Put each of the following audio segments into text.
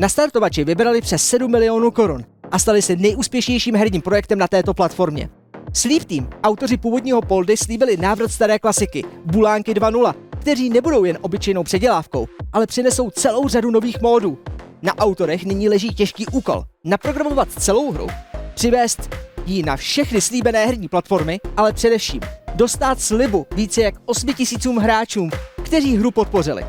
Na startovači vybrali přes 7 milionů korun a stali se nejúspěšnějším herním projektem na této platformě. Sleep Team, autoři původního Poldy, slíbili návrat staré klasiky Bulánky 2.0, kteří nebudou jen obyčejnou předělávkou, ale přinesou celou řadu nových módů. Na autorech nyní leží těžký úkol naprogramovat celou hru, přivést ji na všechny slíbené herní platformy, ale především dostat slibu více jak 8 tisícům hráčům, kteří hru podpořili.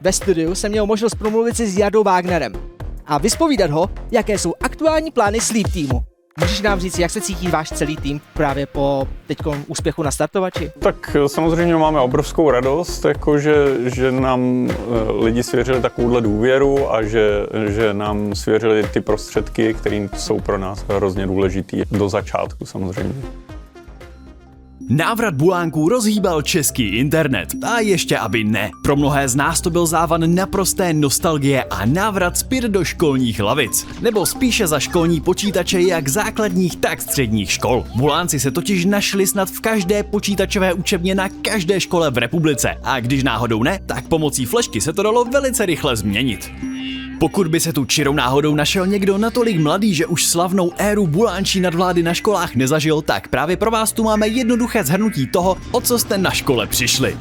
Ve studiu jsem měl možnost promluvit si s Jardou Wagnerem a vyspovídat ho, jaké jsou aktuální plány Sleep Teamu. Můžeš nám říct, jak se cítí váš celý tým právě po teďkom úspěchu na startovači? Tak eh, samozřejmě máme obrovskou radost, jako že, že nám eh, lidi svěřili takovouhle důvěru a že, že nám svěřili ty prostředky, které jsou pro nás hrozně důležitý do začátku samozřejmě. Návrat bulánků rozhýbal český internet. A ještě aby ne. Pro mnohé z nás to byl závan naprosté nostalgie a návrat zpět do školních lavic. Nebo spíše za školní počítače jak základních, tak středních škol. Bulánci se totiž našli snad v každé počítačové učebně na každé škole v republice. A když náhodou ne, tak pomocí flešky se to dalo velice rychle změnit. Pokud by se tu čirou náhodou našel někdo natolik mladý, že už slavnou éru bulánčí nadvlády na školách nezažil, tak právě pro vás tu máme jednoduché zhrnutí toho, o co jste na škole přišli.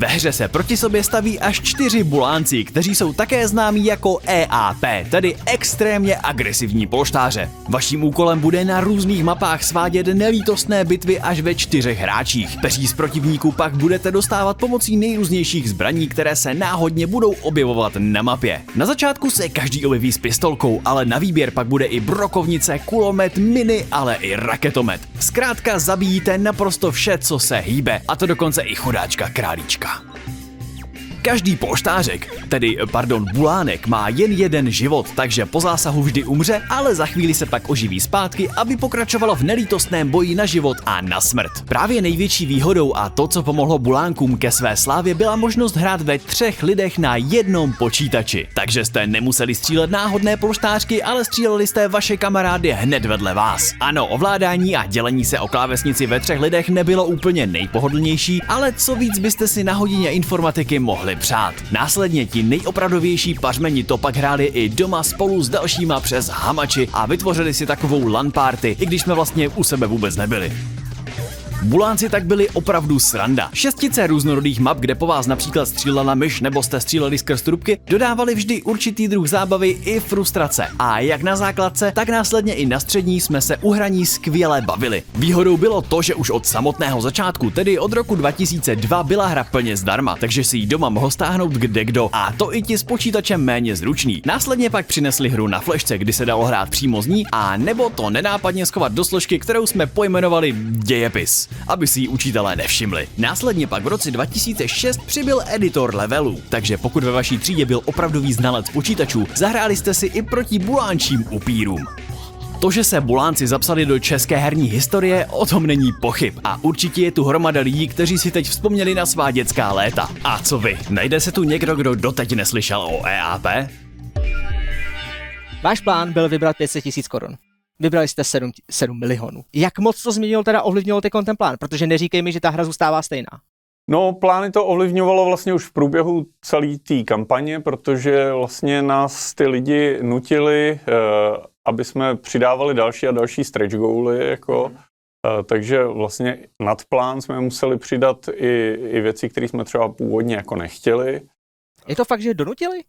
Ve hře se proti sobě staví až čtyři bulánci, kteří jsou také známí jako EAP, tedy extrémně agresivní polštáře. Vaším úkolem bude na různých mapách svádět nelítostné bitvy až ve čtyřech hráčích. Peří z protivníků pak budete dostávat pomocí nejrůznějších zbraní, které se náhodně budou objevovat na mapě. Na začátku se každý objeví s pistolkou, ale na výběr pak bude i brokovnice, kulomet, miny, ale i raketomet. Zkrátka zabijíte naprosto vše, co se hýbe, a to dokonce i chudáčka králíčka. 了。Každý poštářek, tedy pardon, bulánek, má jen jeden život, takže po zásahu vždy umře, ale za chvíli se pak oživí zpátky, aby pokračovalo v nelítostném boji na život a na smrt. Právě největší výhodou a to, co pomohlo bulánkům ke své slávě, byla možnost hrát ve třech lidech na jednom počítači. Takže jste nemuseli střílet náhodné polštářky, ale stříleli jste vaše kamarády hned vedle vás. Ano, ovládání a dělení se o klávesnici ve třech lidech nebylo úplně nejpohodlnější, ale co víc byste si na hodině informatiky mohli mohli přát. Následně ti nejopravdovější pařmeni to pak hráli i doma spolu s dalšíma přes hamači a vytvořili si takovou LAN party, i když jsme vlastně u sebe vůbec nebyli. Bulánci tak byli opravdu sranda. Šestice různorodých map, kde po vás například střílela myš nebo jste stříleli skrz trubky, dodávali vždy určitý druh zábavy i frustrace. A jak na základce, tak následně i na střední jsme se u hraní skvěle bavili. Výhodou bylo to, že už od samotného začátku, tedy od roku 2002, byla hra plně zdarma, takže si ji doma mohl stáhnout kde kdo. A to i ti s počítačem méně zručný. Následně pak přinesli hru na flešce, kdy se dalo hrát přímo z ní, a nebo to nenápadně schovat do složky, kterou jsme pojmenovali dějepis aby si ji učitelé nevšimli. Následně pak v roce 2006 přibyl editor levelů, takže pokud ve vaší třídě byl opravdový znalec počítačů, zahráli jste si i proti bulánčím upírům. To, že se Bulánci zapsali do české herní historie, o tom není pochyb. A určitě je tu hromada lidí, kteří si teď vzpomněli na svá dětská léta. A co vy? Najde se tu někdo, kdo doteď neslyšel o EAP? Váš plán byl vybrat 500 tisíc korun vybrali jste 7, 7 milionů. Jak moc to změnilo teda ovlivnilo ten plán? Protože neříkej mi, že ta hra zůstává stejná. No, plány to ovlivňovalo vlastně už v průběhu celé té kampaně, protože vlastně nás ty lidi nutili, eh, aby jsme přidávali další a další stretch goaly, jako, mm. takže vlastně nad plán jsme museli přidat i, i věci, které jsme třeba původně jako nechtěli. Je to fakt, že donutili?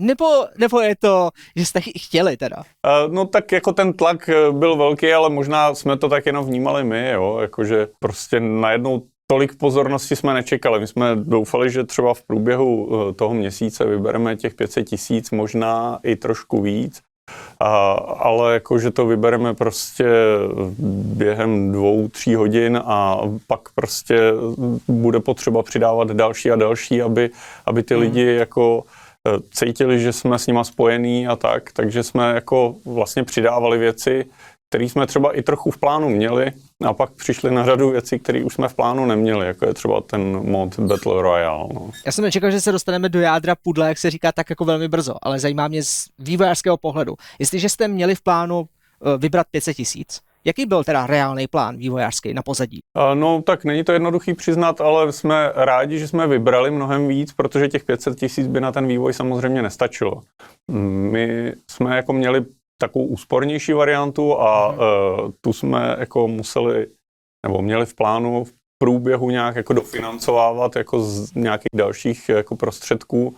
Nebo, nebo je to, že jste chtěli teda? Uh, no tak jako ten tlak eh, byl velký, ale možná jsme to tak jenom vnímali my, jo, jakože prostě najednou tolik pozornosti jsme nečekali. My jsme doufali, že třeba v průběhu eh, toho měsíce vybereme těch 500 tisíc, možná i trošku víc, a, ale jakože to vybereme prostě během dvou, tří hodin a pak prostě bude potřeba přidávat další a další, aby, aby ty hmm. lidi jako cítili, že jsme s nima spojení a tak, takže jsme jako vlastně přidávali věci, které jsme třeba i trochu v plánu měli a pak přišli na řadu věcí, které už jsme v plánu neměli, jako je třeba ten mod Battle Royale. No. Já jsem nečekal, že se dostaneme do jádra pudle, jak se říká, tak jako velmi brzo, ale zajímá mě z vývojářského pohledu. Jestliže jste měli v plánu eh, vybrat 500 tisíc, Jaký byl teda reálný plán vývojářský na pozadí? No tak není to jednoduchý přiznat, ale jsme rádi, že jsme vybrali mnohem víc, protože těch 500 tisíc by na ten vývoj samozřejmě nestačilo. My jsme jako měli takovou úspornější variantu a uh, tu jsme jako museli, nebo měli v plánu v průběhu nějak jako dofinancovávat jako z nějakých dalších jako prostředků,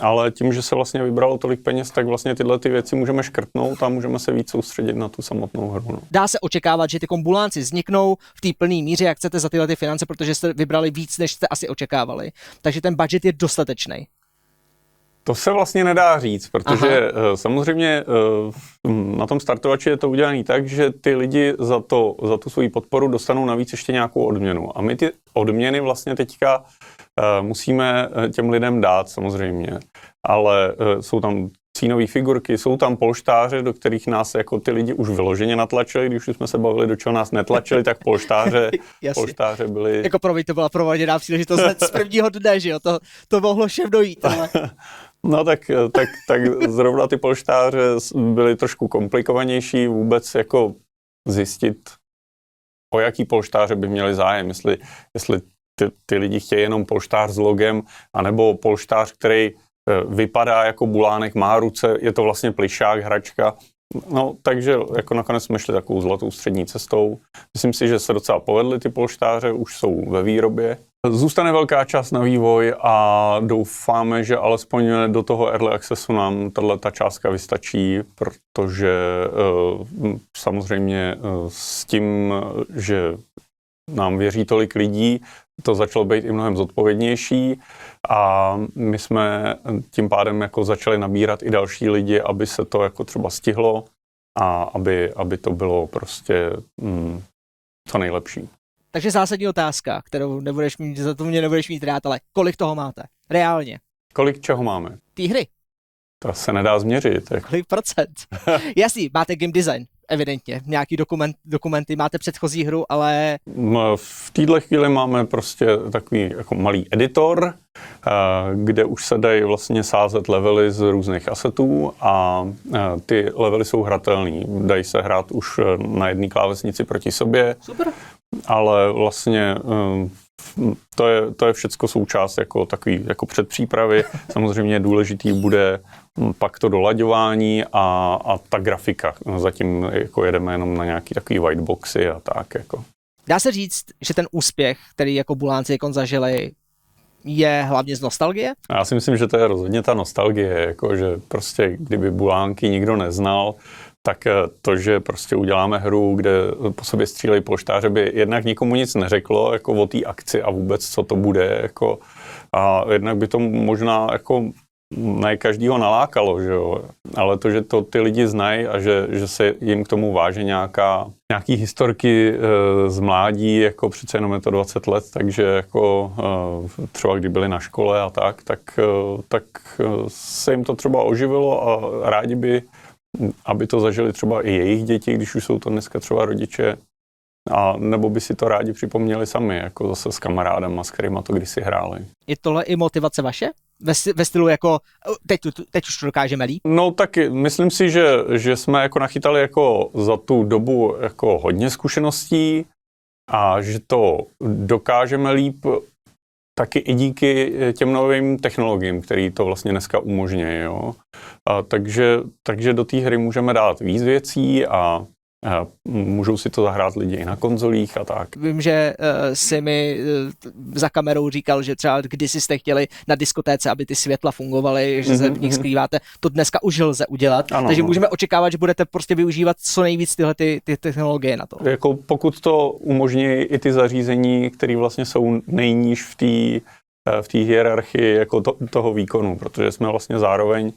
ale tím, že se vlastně vybralo tolik peněz, tak vlastně tyhle ty věci můžeme škrtnout a můžeme se víc soustředit na tu samotnou hru. No. Dá se očekávat, že ty kombulánci vzniknou v té plné míře, jak chcete za tyhle ty finance, protože jste vybrali víc, než jste asi očekávali. Takže ten budget je dostatečný. To se vlastně nedá říct, protože Aha. Eh, samozřejmě eh, na tom startovači je to udělané tak, že ty lidi za, to, za tu svoji podporu dostanou navíc ještě nějakou odměnu. A my ty odměny vlastně teďka eh, musíme těm lidem dát samozřejmě. Ale jsou tam cínové figurky, jsou tam polštáře, do kterých nás jako ty lidi už vyloženě natlačili, když už jsme se bavili, do čeho nás netlačili, tak polštáře, polštáře byly... Jako pro to byla provaděná příležitost z prvního dne, že jo, to, to mohlo všem dojít, ale... No tak, tak, tak zrovna ty polštáře byly trošku komplikovanější vůbec jako zjistit, o jaký polštáře by měli zájem, jestli, jestli ty, ty lidi chtějí jenom polštář s logem, anebo polštář, který e, vypadá jako bulánek, má ruce, je to vlastně plišák, hračka. No, takže jako nakonec jsme šli takovou zlatou střední cestou. Myslím si, že se docela povedly ty polštáře, už jsou ve výrobě. Zůstane velká část na vývoj a doufáme, že alespoň do toho early accessu nám tato ta částka vystačí, protože eh, samozřejmě eh, s tím, že nám věří tolik lidí, to začalo být i mnohem zodpovědnější a my jsme tím pádem jako začali nabírat i další lidi, aby se to jako třeba stihlo a aby, aby to bylo prostě mm, co nejlepší. Takže zásadní otázka, kterou nebudeš mít, za to mě nebudeš mít rád, ale kolik toho máte? Reálně. Kolik čeho máme? Té hry. To se nedá změřit. Jak... Kolik procent? Jasný, máte game design, evidentně. Nějaký dokument, dokumenty, máte předchozí hru, ale... V této chvíli máme prostě takový jako malý editor, eh, kde už se dají vlastně sázet levely z různých asetů a eh, ty levely jsou hratelný. Dají se hrát už na jedné klávesnici proti sobě. Super ale vlastně eh, to je, to je všecko součást jako takový jako předpřípravy. Samozřejmě důležitý bude hm, pak to dolaďování a, a ta grafika. Zatím jako jedeme jenom na nějaký takový whiteboxy a tak. Jako. Dá se říct, že ten úspěch, který jako Bulánci jako zažili, je hlavně z nostalgie? Já si myslím, že to je rozhodně ta nostalgie, jako že prostě kdyby Bulánky nikdo neznal, tak eh, to, že prostě uděláme hru, kde po sobě střílejí polštáře, by jednak nikomu nic neřeklo jako o té akci a vůbec, co to bude. Jako, a jednak by to možná jako ne každýho nalákalo, že jo? ale to, že to ty lidi znají a že, že se jim k tomu váže nějaká, nějaký historky e, z mládí, jako přece jenom je to 20 let, takže jako e, třeba kdy byli na škole a tak, tak, e, tak se jim to třeba oživilo a rádi by aby to zažili třeba i jejich děti, když už jsou to dneska třeba rodiče, a nebo by si to rádi připomněli sami, jako zase s kamarádama, s kterými to kdysi hráli. Je tohle i motivace vaše? Ve, ve stylu jako, teď, teď už to dokážeme líp? No taky, myslím si, že, že jsme jako nachytali jako za tu dobu jako hodně zkušeností a že to dokážeme líp taky i díky eh, těm novým technologiím, které to vlastně dneska umožňují. Jo. A takže, takže do té hry můžeme dát víc věcí a Můžou si to zahrát lidi i na konzolích a tak. Vím, že uh, si mi uh, za kamerou říkal, že třeba kdysi jste chtěli na diskotéce, aby ty světla fungovaly, že se v nich mhm. skrýváte. To dneska už lze udělat. Ano, takže no. můžeme očekávat, že budete prostě využívat co nejvíc tyhle ty, ty technologie na to. Jako pokud to umožní i ty zařízení, které vlastně jsou nejníž v té eh, v té hierarchii jako to, toho výkonu, protože jsme vlastně zároveň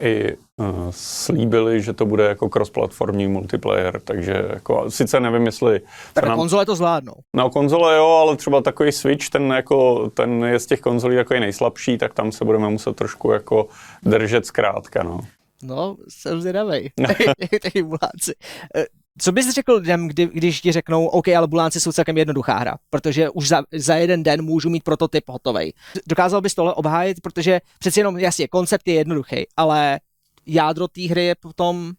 i uh, slíbili, že to bude jako cross-platformní multiplayer, takže jako, sice nevím, jestli... Tak nám... konzole to zvládnou. No konzole jo, ale třeba takový Switch, ten, jako, ten je z těch konzolí jako nejslabší, tak tam se budeme muset trošku jako držet zkrátka, no. No, jsem zvědavej, ty buláci. Co bys řekl lidem, kdy, když ti řeknou, OK, ale bulánci jsou celkem jednoduchá hra, protože už za, za jeden den můžu mít prototyp hotový. Dokázal bys tohle obhájit, protože přeci jenom, jasně, koncept je jednoduchý, ale jádro té hry je potom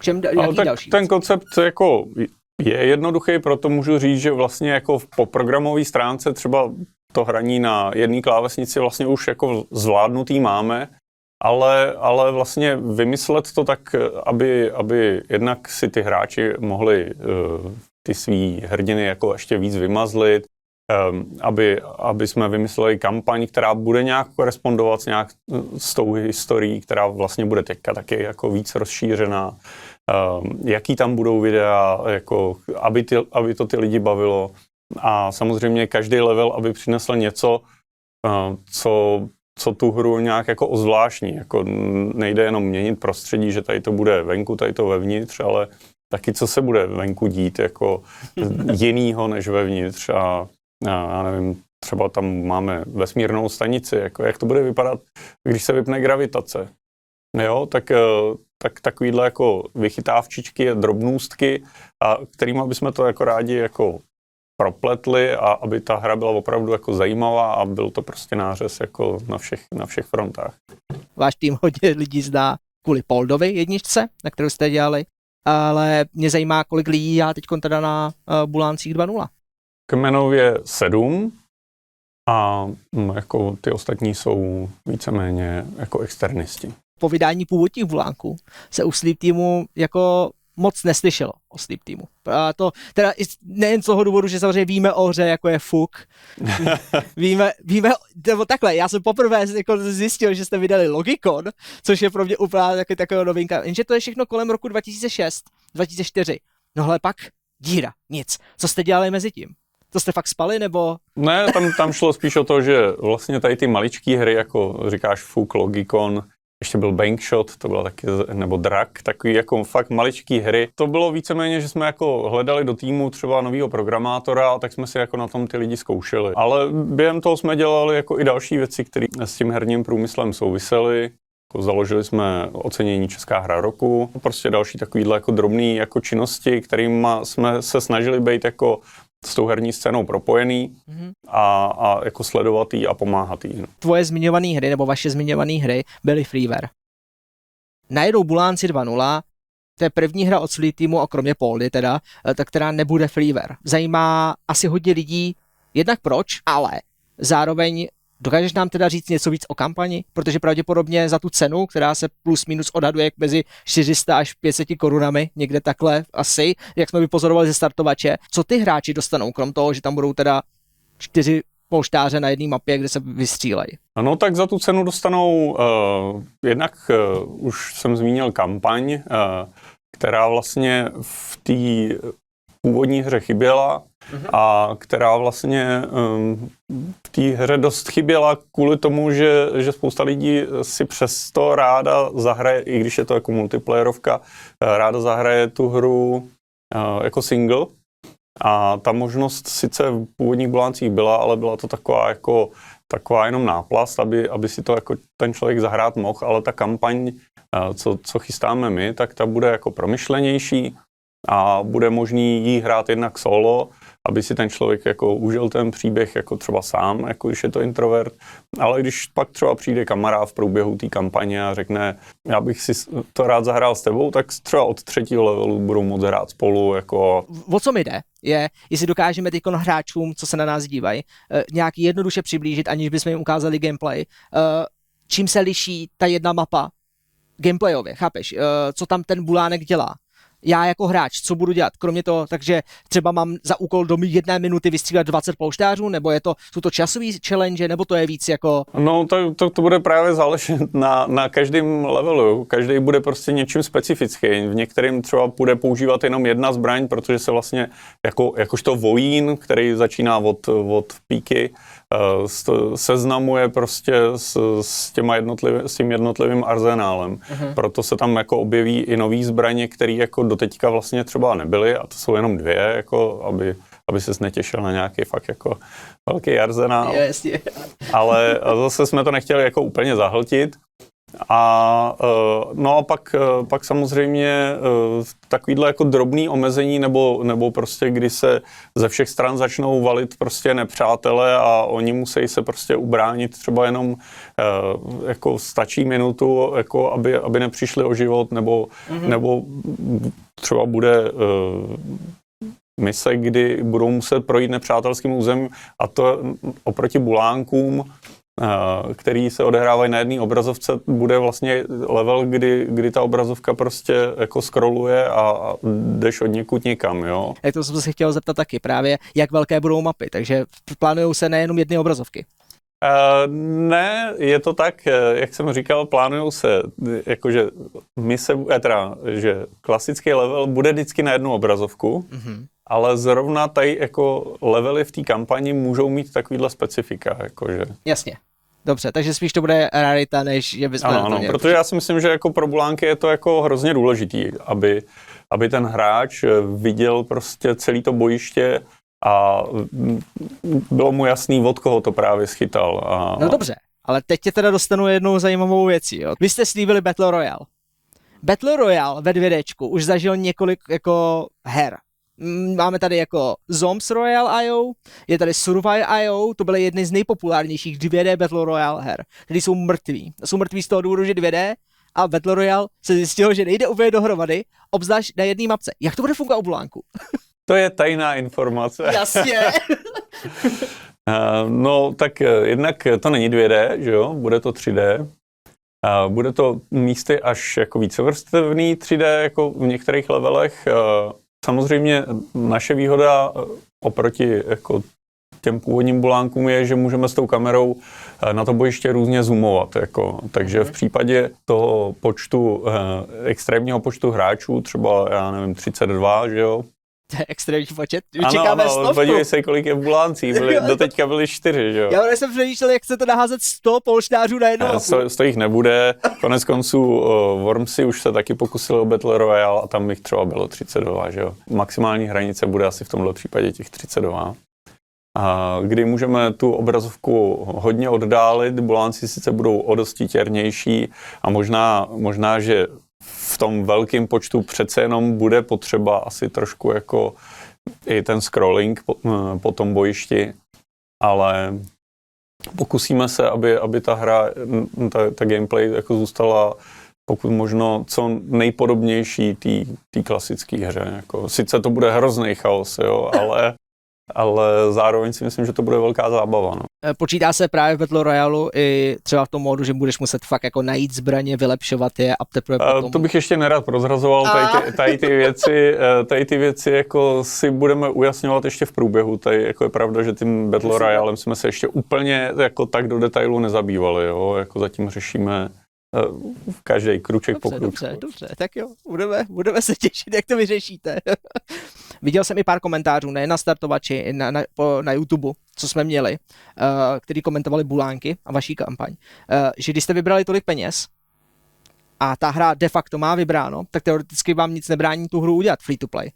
čem jaký tak další? Ten koncept jako Je jednoduchý, proto můžu říct, že vlastně jako po programové stránce třeba to hraní na jedné klávesnici vlastně už jako zvládnutý máme, ale, ale vlastně vymyslet to tak, aby, aby jednak si ty hráči mohli uh, ty svý hrdiny jako ještě víc vymazlit, um, aby, aby jsme vymysleli kampaň, která bude nějak korespondovat s, nějak, s tou historií, která vlastně bude teďka taky jako víc rozšířená. Um, jaký tam budou videa, jako, aby, ty, aby to ty lidi bavilo. A samozřejmě každý level, aby přinesl něco, uh, co co tu hru nějak jako ozvláštní. Jako nejde jenom měnit prostředí, že tady to bude venku, tady to vevnitř, ale taky co se bude venku dít jako jinýho než vevnitř a, a já nevím, třeba tam máme vesmírnou stanici, jako jak to bude vypadat, když se vypne gravitace. Jo, tak, eh, tak takovýhle jako vychytávčičky, drobnůstky, a kterými bychom to jako rádi jako propletli a aby ta hra byla opravdu jako zajímavá a byl to prostě nářez jako na všech, na všech frontách. Váš tým hodně lidí zná kvůli Poldovi jedničce, na kterou jste dělali, ale mě zajímá, kolik lidí já teď teda na uh, Buláncích 2.0. Kmenově sedm a mm, jako ty ostatní jsou víceméně jako externisti. Po vydání původních Bulánků se u Sleep Teamu jako moc neslyšelo o Sleep Teamu. A to teda nejen z toho důvodu, že samozřejmě víme o hře, jako je Fuk. víme, víme, nebo takhle, já jsem poprvé jako zjistil, že jste vydali Logicon, což je pro mě úplně taky taková novinka. Jenže to je všechno kolem roku 2006, 2004. No ale pak díra, nic. Co jste dělali mezi tím? To jste fakt spali, nebo? Ne, tam, tam šlo spíš o to, že vlastně tady ty maličké hry, jako říkáš Fuk, Logicon, ještě byl Bankshot, to bylo taky, nebo Drak, takový jako fakt maličký hry. To bylo víceméně, že jsme jako hledali do týmu třeba nového programátora a tak jsme si jako na tom ty lidi zkoušeli. Ale během toho jsme dělali jako i další věci, které s tím herním průmyslem souvisely. Jako založili jsme ocenění Česká hra roku, prostě další takovýhle jako drobné jako činnosti, kterými jsme se snažili být jako s tou herní scénou propojený mm-hmm. a, a jako sledovat jí a pomáhat jí. No. Tvoje zmiňované hry, nebo vaše zmiňované hry byly freeware. Najedou Bulánci 2.0, to je první hra od Sleep Teamu, a kromě Poldy teda, eh, tak která nebude freeware. Zajímá asi hodně lidí, jednak proč, ale zároveň Dokážeš nám teda říct něco víc o kampani? Protože pravděpodobně za tu cenu, která se plus minus odhaduje mezi 400 až 500 korunami, někde takhle asi, jak jsme vypozorovali ze startovače, co ty hráči dostanou, krom toho, že tam budou teda čtyři polštáře na jedné mapě, kde se vystřílejí. No tak za tu cenu dostanou, uh, jednak uh, už jsem zmínil kampaň, uh, která vlastně v té původní hře chyběla mm-hmm. a která vlastně um, v té hře dost chyběla kvůli tomu, že, že spousta lidí si přesto ráda zahraje, i když je to jako multiplayerovka, eh, ráda zahraje tu hru uh, jako single. A ta možnost sice v původních bilancích byla, ale byla to taková jako taková jenom náplast, aby, aby si to jako ten člověk zahrát mohl, ale ta kampaň, eh, co, co chystáme my, tak ta bude jako promyšlenější a bude možný jí hrát jednak solo, aby si ten člověk jako užil ten příběh jako třeba sám, jako když je to introvert, ale když pak třeba přijde kamarád v průběhu té kampaně a řekne, já bych si to rád zahrál s tebou, tak třeba od třetího levelu budou moc hrát spolu. Jako... O co mi jde, je, jestli dokážeme teď hráčům, co se na nás dívají, eh, nějak jednoduše přiblížit, aniž bychom jim ukázali gameplay, eh, čím se liší ta jedna mapa gameplayově, chápeš, eh, co tam ten bulánek dělá já jako hráč, co budu dělat? Kromě toho, takže třeba mám za úkol do jedné minuty vystřílet 20 polštářů, nebo je to, jsou to časový challenge, nebo to je víc jako... No, to, to, to bude právě záležet na, na každém levelu. Každý bude prostě něčím specifický. V některém třeba bude používat jenom jedna zbraň, protože se vlastně jako, jakožto vojín, který začíná od, od píky, seznamuje prostě s, s, těma jednotlivý, s tím jednotlivým arzenálem. Uh-huh. Proto se tam jako objeví i nový zbraně, které jako doteďka vlastně třeba nebyly a to jsou jenom dvě, jako aby, aby ses netěšil na nějaký fakt jako velký arzenál. Yes, Ale zase jsme to nechtěli jako úplně zahltit. A uh, no a pak, uh, pak samozřejmě uh, takovýhle jako drobný omezení nebo, nebo prostě kdy se ze všech stran začnou valit prostě nepřátelé a oni musí se prostě ubránit třeba jenom jako stačí minutu, jako aby, aby nepřišli o život nebo, mm-hmm. nebo třeba bude mise, kdy budou muset projít nepřátelským územím a to oproti bulánkům, eh, který se odehrávají na jedné obrazovce, bude vlastně level, kdy, kdy ta obrazovka prostě jako scrolluje a, jdeš od někud někam, jo. Jak to jsem se chtěl zeptat taky právě, jak velké budou mapy, takže plánují se nejenom jedny obrazovky. Uh, ne, je to tak, eh, jak jsem říkal, plánují se, jakože my se, eh, teda, že klasický level bude vždycky na jednu obrazovku, mm-hmm. ale zrovna tady jako levely v té kampani můžou mít takovýhle specifika, jakože. Jasně. Dobře, takže spíš to bude rarita, než je bychom Ano, ano, protože já si myslím, že jako pro Bulánky je to jako hrozně důležitý, aby, aby ten hráč viděl prostě celý to bojiště, a bylo mu jasný, od koho to právě schytal. A... No dobře, ale teď tě teda dostanu jednou zajímavou věcí. Jo. Vy jste slíbili Battle Royale. Battle Royale ve 2 už zažil několik jako her. Mm, máme tady jako Zombs Royale IO, je tady Survive IO, to byly jedny z nejpopulárnějších 2D Battle Royale her, které jsou mrtví. Jsou mrtví z toho důvodu, že 2D a Battle Royale se zjistilo, že nejde úplně dohromady, obzvlášť na jedné mapce. Jak to bude fungovat u Bulánku? To je tajná informace. Jasně. no, tak eh, jednak to není 2D, že jo, bude to 3D. Bude to místy až jako vícevrstevný 3D, jako v některých levelech. Samozřejmě naše výhoda eh, oproti jako těm původním bulánkům je, že můžeme s tou kamerou eh, na to bojiště různě zoomovat. Jako. Takže v mhm. případě toho počtu, extrémního počtu hráčů, třeba já nevím, 32, že jo, to je extrémní počet. Ano, Čekáme ano, stovku. podívej se, kolik je v buláncí. Byli, doteďka byli čtyři, že jo? Já jsem přemýšlel, jak chcete naházet 100 polštářů na jednu sto, sto jich nebude. Konec konců uh, Wormsy už se taky pokusili o Battle Royale a tam jich třeba bylo 32, že jo? Maximální hranice bude asi v tomhle případě těch 32. A kdy můžeme tu obrazovku hodně oddálit, bulánci sice budou o dosti těrnější a možná, možná že v tom velkém počtu přece jenom bude potřeba asi trošku jako i ten scrolling po, eh, po tom bojišti, ale pokusíme se, aby, aby ta hra, ta, ta gameplay jako zůstala pokud možno co nejpodobnější té klasické hře. Jako, sice to bude hrozný chaos, jo, ale ale zároveň si myslím, že to bude velká zábava. No. Eh, počítá se právě v Battle Royale i třeba v tom módu, že budeš muset fakt jako najít zbraně, vylepšovat je a teprve eh, potom... To bych ještě nerad prozrazoval, tady ty, tady ty věci, eh, tady ty věci jako si budeme ujasňovat ještě v průběhu. Tady jako je pravda, že tím Battle Royale jsme se ještě úplně jako tak do detailu nezabývali, jo? jako zatím řešíme v každý kruček dobře, po kručku. Dobře, dobře, tak jo, budeme, budeme se těšit, jak to vyřešíte. Viděl jsem i pár komentářů, ne na startovači, na, na, po, na YouTube, co jsme měli, uh, který komentovali Bulánky a vaší kampaň, uh, že když jste vybrali tolik peněz a ta hra de facto má vybráno, tak teoreticky vám nic nebrání tu hru udělat free to play.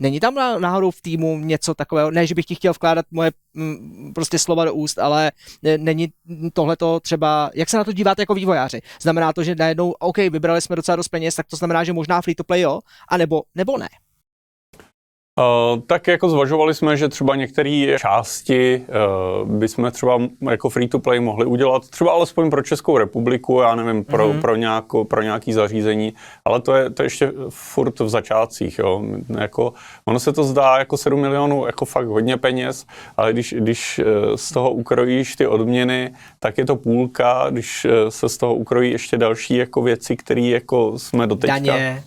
Není tam náhodou v týmu něco takového, ne, že bych ti chtěl vkládat moje m, mm, prostě slova do úst, ale není tohleto třeba, jak se na to díváte jako vývojáři? Znamená to, že najednou, OK, vybrali jsme docela dost peněz, tak to znamená, že možná free to play jo, anebo nebo ne? Uh, tak jako zvažovali jsme, že třeba některé části uh, bychom třeba jako free to play mohli udělat, třeba alespoň pro Českou republiku, já nevím, pro, mm-hmm. pro, nějako, pro nějaký zařízení, ale to je, to je ještě furt v začátcích, jo. Jako, ono se to zdá jako 7 milionů, jako fakt hodně peněz, ale když, když uh, z toho ukrojíš ty odměny, tak je to půlka, když se z toho ukrojí ještě další jako věci, které jako jsme doteďka... Daně.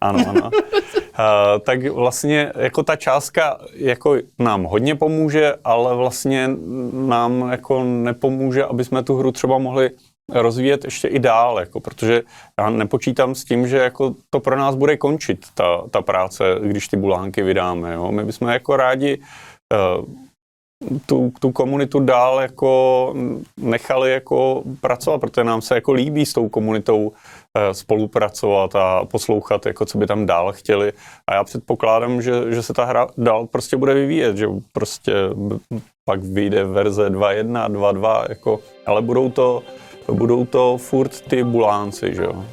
Ano, ano. Uh, tak vlastně jako ta částka jako nám hodně pomůže, ale vlastně nám jako nepomůže, aby jsme tu hru třeba mohli rozvíjet ještě i dál, jako, protože já nepočítám s tím, že jako to pro nás bude končit, ta, ta práce, když ty bulánky vydáme. Jo. My bychom jako rádi uh, tu, tu komunitu dál jako nechali jako pracovat, protože nám se jako líbí s tou komunitou Eh, spolupracovat a poslouchat, jako co by tam dál chtěli. A já předpokládám, že, že se ta hra dál prostě bude vyvíjet, že prostě pak vyjde verze 2.1, 2.2, jako, ale budou to, budou to furt ty bulánci, že jo.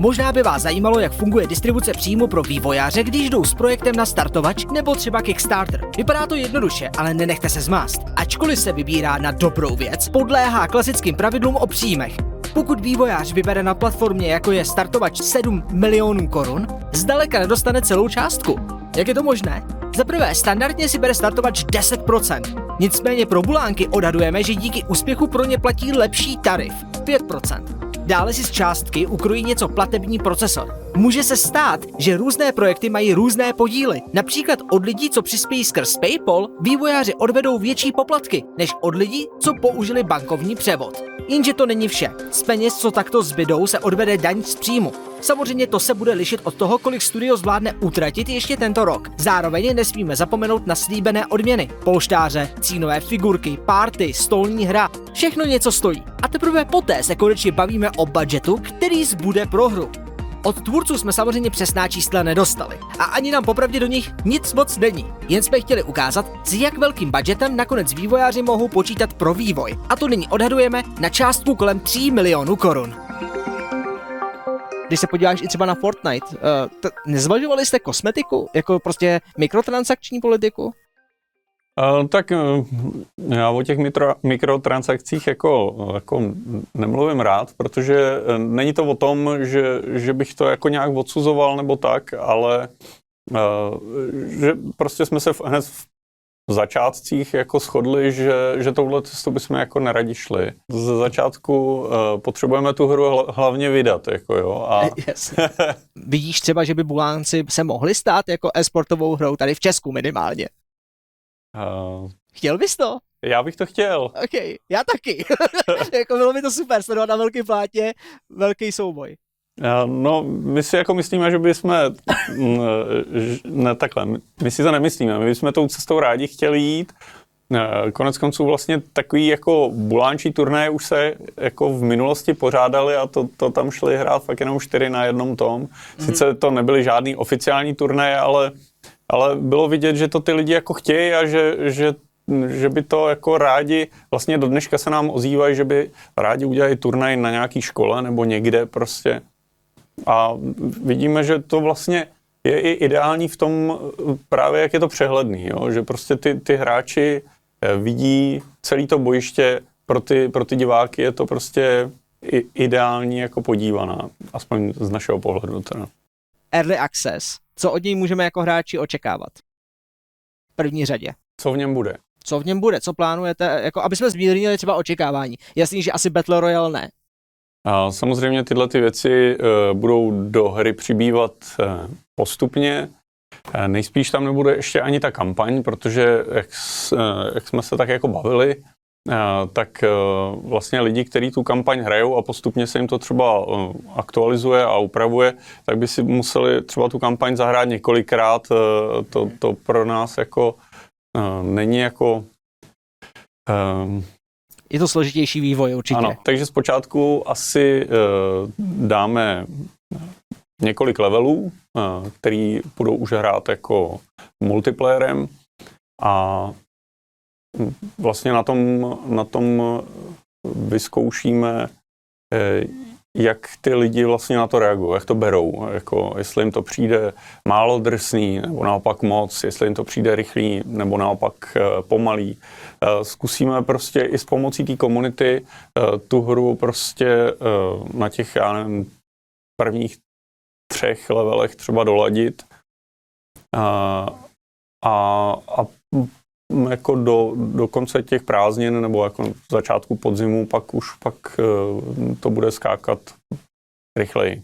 Možná by vás zajímalo, jak funguje distribuce přímo pro vývojáře, když jdou s projektem na startovač nebo třeba Kickstarter. Vypadá to jednoduše, ale nenechte se zmást. Ačkoliv se vybírá na dobrou věc, podléhá klasickým pravidlům o příjmech. Pokud vývojář vybere na platformě, jako je startovač 7 milionů korun, zdaleka nedostane celou částku. Jak je to možné? Za prvé, standardně si bere startovač 10%. Nicméně pro bulánky odhadujeme, že díky úspěchu pro ně platí lepší tarif 5%. Dále si z částky ukrojí něco platební procesor. Může se stát, že různé projekty mají různé podíly. Například od lidí, co přispějí skrz PayPal, vývojáři odvedou větší poplatky, než od lidí, co použili bankovní převod. Jenže to není vše. Z peněz, co takto zbydou, se odvede daň z příjmu. Samozřejmě to se bude lišit od toho, kolik studio zvládne utratit ještě tento rok. Zároveň nesmíme zapomenout na slíbené odměny. Polštáře, cínové figurky, párty, stolní hra. Všechno něco stojí. A teprve poté se konečně bavíme o budgetu, který zbude pro hru. Od tvůrců jsme samozřejmě přesná čísla nedostali a ani nám popravdě do nich nic moc není. Jen jsme chtěli ukázat, s jak velkým budgetem nakonec vývojáři mohou počítat pro vývoj. A to nyní odhadujeme na částku kolem 3 milionů korun. Když se podíváš i třeba na Fortnite, uh, t- nezvažovali jste kosmetiku, jako prostě mikrotransakční politiku? Uh, tak uh, já o těch mikro, mikrotransakcích jako, jako nemluvím rád, protože není to o tom, že, že bych to jako nějak odsuzoval nebo tak, ale uh, že prostě jsme se v, hned v začátcích jako shodli, že, že touhle cestu bychom jako neradi šli. Z začátku uh, potřebujeme tu hru hlavně vydat, jako jo. A... Yes. Vidíš třeba, že by Bulánci se mohli stát jako e-sportovou hrou tady v Česku minimálně? Uh, Chtěl bys to? Já bych to chtěl. OK, já taky. jako bylo by to super, sledovat na velký plátě velký souboj. No, my si jako myslíme, že bychom, mm, ne takhle, my si to nemyslíme, my bychom tou cestou rádi chtěli jít, Konec konců vlastně takový jako bulánčí turnaje už se jako v minulosti pořádali a to, to tam šli hrát fakt jenom čtyři na jednom tom. Sice to nebyly žádný oficiální turnaje, ale ale bylo vidět, že to ty lidi jako chtějí a že, že že by to jako rádi, vlastně do dneška se nám ozývají, že by rádi udělali turnaj na nějaký škole nebo někde prostě. A vidíme, že to vlastně je i ideální v tom právě, jak je to přehledný, jo? že prostě ty, ty hráči eh, vidí celé to bojiště, pro ty, pro ty diváky je to prostě ideální jako podívaná, aspoň z našeho pohledu teda. Early Access co od něj můžeme jako hráči očekávat? V první řadě. Co v něm bude? Co v něm bude? Co plánujete? Jako, aby jsme zmírnili třeba očekávání. Jasný, že asi Battle Royale ne. A samozřejmě tyhle ty věci uh, budou do hry přibývat uh, postupně. Uh, nejspíš tam nebude ještě ani ta kampaň, protože jak, jak jsme se tak jako bavili, tak vlastně lidi, kteří tu kampaň hrajou a postupně se jim to třeba aktualizuje a upravuje, tak by si museli třeba tu kampaň zahrát několikrát. To, to pro nás jako není jako je to složitější vývoj určitě. Ano, takže zpočátku asi dáme několik levelů, který budou už hrát jako multiplayerem a vlastně na tom, na tom vyzkoušíme, eh, jak ty lidi vlastně na to reagují, jak to berou, jako jestli jim to přijde málo drsný, nebo naopak moc, jestli jim to přijde rychlý, nebo naopak eh, pomalý. Eh, zkusíme prostě i s pomocí té komunity tu hru prostě na těch, já nevím, prvních třech levelech třeba doladit a, a, a jako do, do konce těch prázdnin nebo jako začátku podzimu, pak už pak eh, to bude skákat rychleji.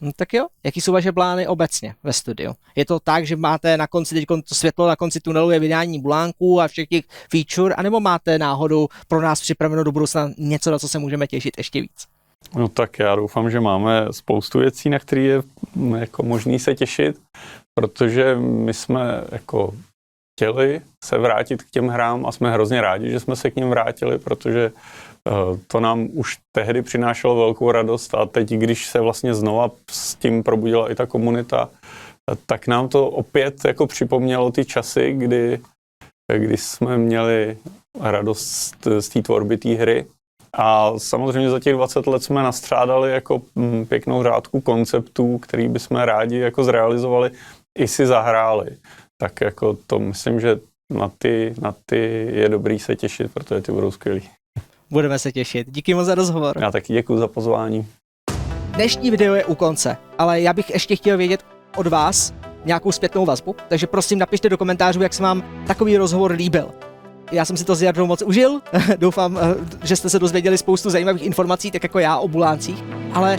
No, tak jo, jaký jsou vaše plány obecně ve studiu? Je to tak, že máte na konci, teď to světlo na konci tunelu je vydání bulánků a všech těch feature, anebo máte náhodou pro nás připraveno do budoucna něco, na co se můžeme těšit ještě víc? No tak já doufám, že máme spoustu věcí, na které je jako možný se těšit, protože my jsme jako chtěli se vrátit k těm hrám a jsme hrozně rádi, že jsme se k ním vrátili, protože eh, to nám už tehdy přinášelo velkou radost a teď, když se vlastně znova s tím probudila i ta komunita, tak nám to opět jako připomnělo ty časy, kdy, kdy jsme měli radost z té tvorby té hry. A samozřejmě za těch 20 let jsme nastřádali jako hm, pěknou řádku konceptů, který bychom rádi jako zrealizovali, i si zahráli tak jako to myslím, že na ty, na ty je dobrý se těšit, protože ty budou skvělý. Budeme se těšit. Díky moc za rozhovor. Já taky děkuji za pozvání. Dnešní video je u konce, ale já bych ještě chtěl vědět od vás, nějakou zpětnou vazbu, takže prosím napište do komentářů, jak se vám takový rozhovor líbil. Já jsem si to s Jardou moc užil, doufám, eh, že jste se dozvěděli spoustu zajímavých informací, tak jako já o buláncích, ale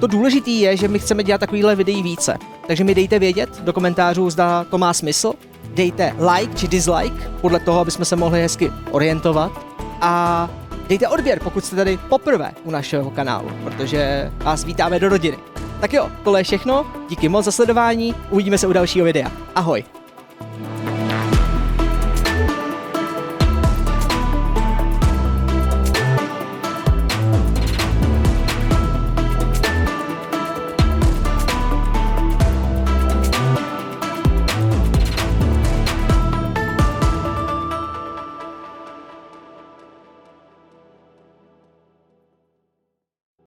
to důležité je, že my chceme dělat takovýhle videí více. Takže mi dejte vědět do komentářů, zda to má smysl. Dejte like či dislike, podle toho, aby jsme se mohli hezky orientovat. A dejte odběr, pokud jste tady poprvé u našeho kanálu, protože vás vítáme do rodiny. Tak jo, tohle je všechno, díky moc za sledování, uvidíme se u dalšího videa. Ahoj!